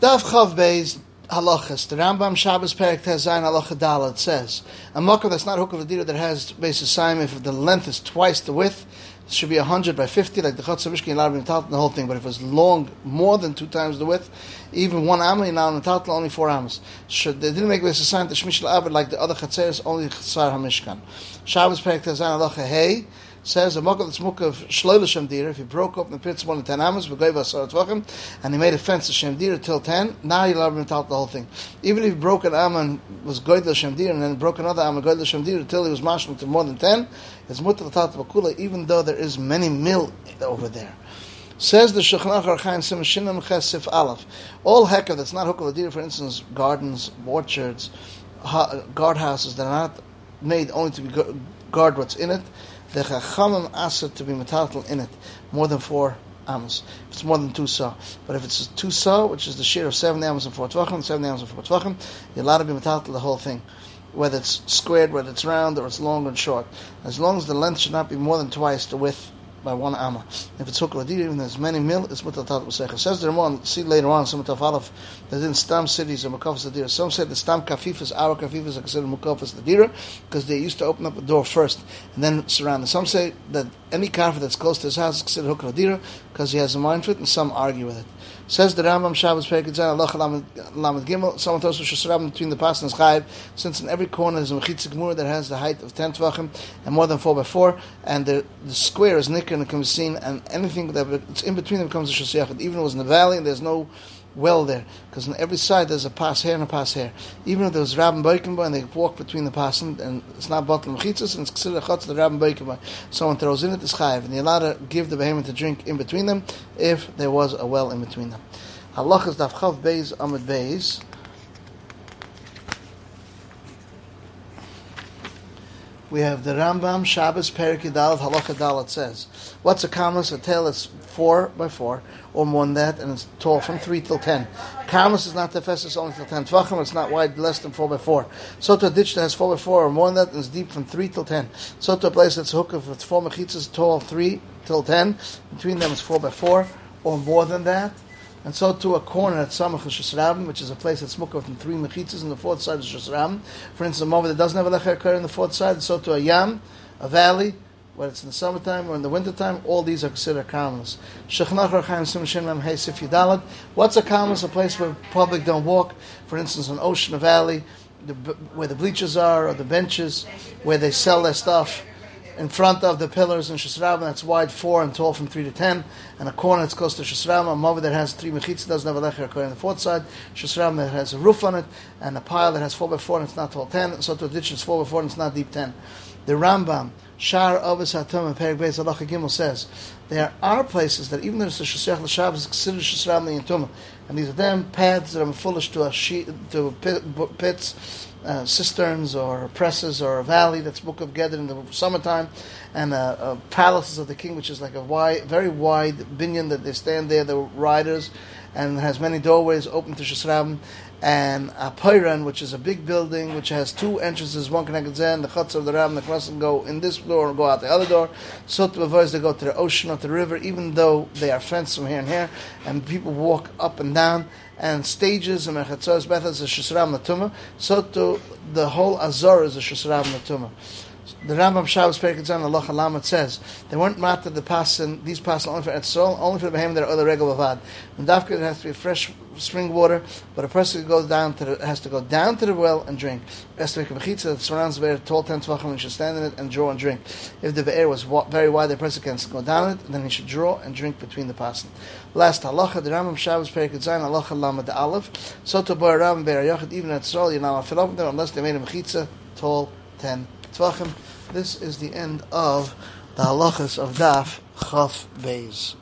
Daf Chav Beis halachas. The Rambam Shabbos Perek Tezayin halacha Dalet says a makkah that's not hook of a deer that has basis sign if the length is twice the width. It should be 100 by 50, like the Chatzah Mishkin allowed the whole thing. But if it was long, more than two times the width, even one amma, now in the only four ammas. Should they didn't make this a sign to Shmishal Abed like the other Chatzeres, only Chatzar HaMishkan. Shabbos Perek Tezayin halacha Hey says a mokel that's of shloile shemdir. If he broke up the pits more than ten amos, we gave us tvachim, and he made a fence to shemdir till ten. Now he allowed him to the whole thing. Even if he broke an am was goydel shemdir, and then broke another am and goydel shemdir until he was mashlim to more than ten, it's mutter bakula. Even though there is many mil over there. Says the Shulchan Aruch Chaim Sim Shinam Chesif Aleph. All heka that's not hukal for instance, gardens, orchards, guardhouses that are not made only to be guard what's in it the chachamim asked to be metatal in it more than four amos. If it's more than two saw, but if it's two saw, which is the share of seven amos and four tvachim, seven amos and four tvachim, you're allowed to be metatal the whole thing, whether it's squared, whether it's round, or it's long and short. As long as the length should not be more than twice the width by one amma. If it's ladira, even there's many mil, it's mutal tat b'secha. Says the Ramon, see later on, some aleph, that in stam cities are mukafas ladira. Some say the stam kafifas, our kafifas are considered mukafas ladira, because they used to open up the door first and then surround it. Some say that any kafir that's close to his house is considered ladira, because he has a mind for it, and some argue with it. Says the Rambam Shabbos Perikadzan Allah Lamed Gimel. Someone tells us Shusram between the pas and Chayiv, since in every corner there's a mechitza gemur that has the height of ten tvachim and more than four by four, and the, the square is nicker and it can be seen, and anything that it's in between them becomes a shusiyachid. Even if it was in the valley and there's no well there, because on every side there's a pass here and a pass here. Even if there's Rabban Boikenba and they walk between the pass and, and it's not bottle mechitzas and it's considered chutz the Rabban Boikenba. Someone throws in it, it's chayiv, and you're allowed to give the behemoth to drink in between them if there was a well in between them. Halachas daf chav beis amid beis. We have the Rambam Shabbos Perik Dalet Halacha Dalet says, "What's a kamas? A tail that's four by four, or more than that, and it's tall from three till ten. Kamas is not the fastest only till ten tvachim. It's not wide less than four by four. So to a ditch that has four by four or more than that, and it's deep from three till ten. So to a place that's hook of its four mechitzas tall three till ten. Between them is four by four or more than that." And so to a corner at Samach Shusram, which is a place that's mukah from three mechitzas, and the fourth side is Shusram. For instance, a mova that doesn't have a lecher in the fourth side, so to a yam, a valley, whether it's in the summertime or in the wintertime, all these are considered kamas. What's a kamas? A place where public don't walk. For instance, an ocean, a valley, the, where the bleachers are, or the benches, where they sell their stuff in front of the pillars in Shusram that's wide four and tall from three to ten, and a corner that's close to Shusram, a mother that has three mechitzas doesn't have a lecher on the fourth side, Shusram that has a roof on it, and a pile that has four by four and it's not tall ten, so to a ditch it's four by four and it's not deep ten. The Rambam, Shar Avis Hatum and Perik Beis Halacha Gimel says there are places that even though it's a Shusach L'Shav is considered Shusram Tumah, and these are them paths that are foolish to a sheet, to pits uh, cisterns or presses or a valley that's book of Gedder in the summertime, and palaces of the king, which is like a wide, very wide binyan that they stand there, the riders, and has many doorways open to Shusram, and a Pairan, which is a big building which has two entrances, one connected to the Chutz of the Ram, the Knesset go in this door and go out the other door. So to avoid they go to the ocean or to the river, even though they are fenced from here and here, and people walk up and down and stages and Mechatzos Beth is a Shusram Latuma, so to the whole Azor is a Shusram Latuma. The Rambam Shabbos Perikadzan Allah Alamat says they weren't matter the pasan these pasan only for Etzol, only for the behem that are other regular bavad. And dafka it has to be fresh spring water, but a person who goes down to the, has to go down to the well and drink. Has to make a mechitza that surrounds the bear tall ten tvachim and should stand in it and draw and drink. If the bear was very wide, the person can go down it, and then he should draw and drink between the pasan. Last halacha, the Rambam Shabbos Perikadzan Allah the Aleph. So to bar Ram Bear Yachid even Etzol, you're not allowed to them unless they made a mechitza tall ten tvachim. This is the end of the halachas of Daf Chaf Beis.